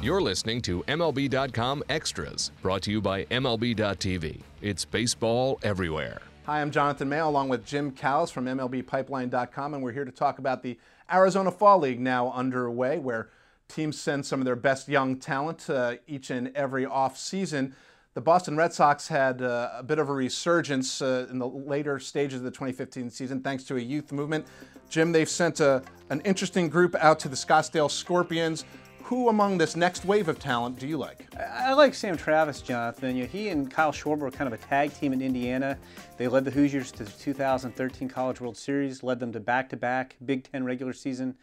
You're listening to MLB.com Extras, brought to you by MLB.tv. It's baseball everywhere. Hi, I'm Jonathan Mayo along with Jim Callis from MLBPipeline.com, and we're here to talk about the Arizona Fall League now underway, where teams send some of their best young talent uh, each and every off season. The Boston Red Sox had uh, a bit of a resurgence uh, in the later stages of the 2015 season thanks to a youth movement. Jim, they've sent a, an interesting group out to the Scottsdale Scorpions. Who among this next wave of talent do you like? I like Sam Travis, Jonathan. You know, he and Kyle Schwarber were kind of a tag team in Indiana. They led the Hoosiers to the 2013 College World Series, led them to back-to-back Big Ten regular season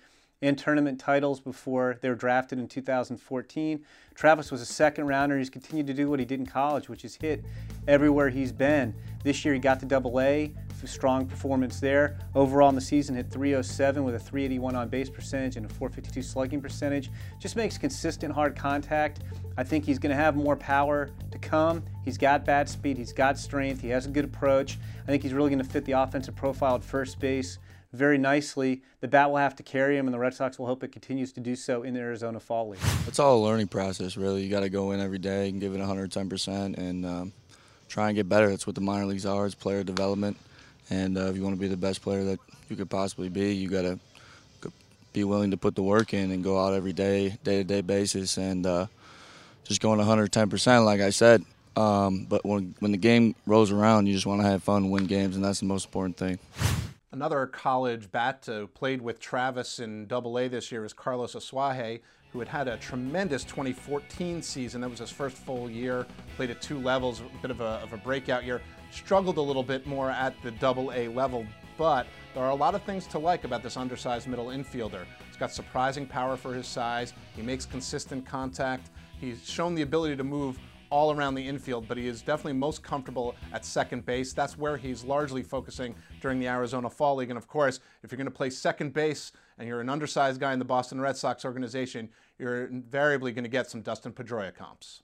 and tournament titles before they were drafted in 2014. Travis was a second rounder. He's continued to do what he did in college, which is hit everywhere he's been. This year he got to double A, strong performance there. Overall in the season hit 307 with a 381 on base percentage and a 452 slugging percentage. Just makes consistent hard contact. I think he's going to have more power to come. He's got bat speed, he's got strength, he has a good approach. I think he's really going to fit the offensive profile at first base very nicely. The bat will have to carry him, and the Red Sox will hope it continues to do so in the Arizona Fall League. It's all a learning process, really. You got to go in every day and give it 110% and um, try and get better. That's what the minor leagues are. It's player development, and uh, if you want to be the best player that you could possibly be, you got to be willing to put the work in and go out every day, day-to-day basis, and uh, just going 110%. Like I said, um, but when when the game rolls around, you just want to have fun, win games, and that's the most important thing. Another college bat who played with Travis in Double A this year is Carlos Asuaje, who had had a tremendous 2014 season. That was his first full year. Played at two levels, a bit of a, of a breakout year. Struggled a little bit more at the Double A level, but there are a lot of things to like about this undersized middle infielder. He's got surprising power for his size. He makes consistent contact. He's shown the ability to move all around the infield, but he is definitely most comfortable at second base. That's where he's largely focusing during the Arizona Fall League. And of course, if you're going to play second base and you're an undersized guy in the Boston Red Sox organization, you're invariably going to get some Dustin Pedroia comps.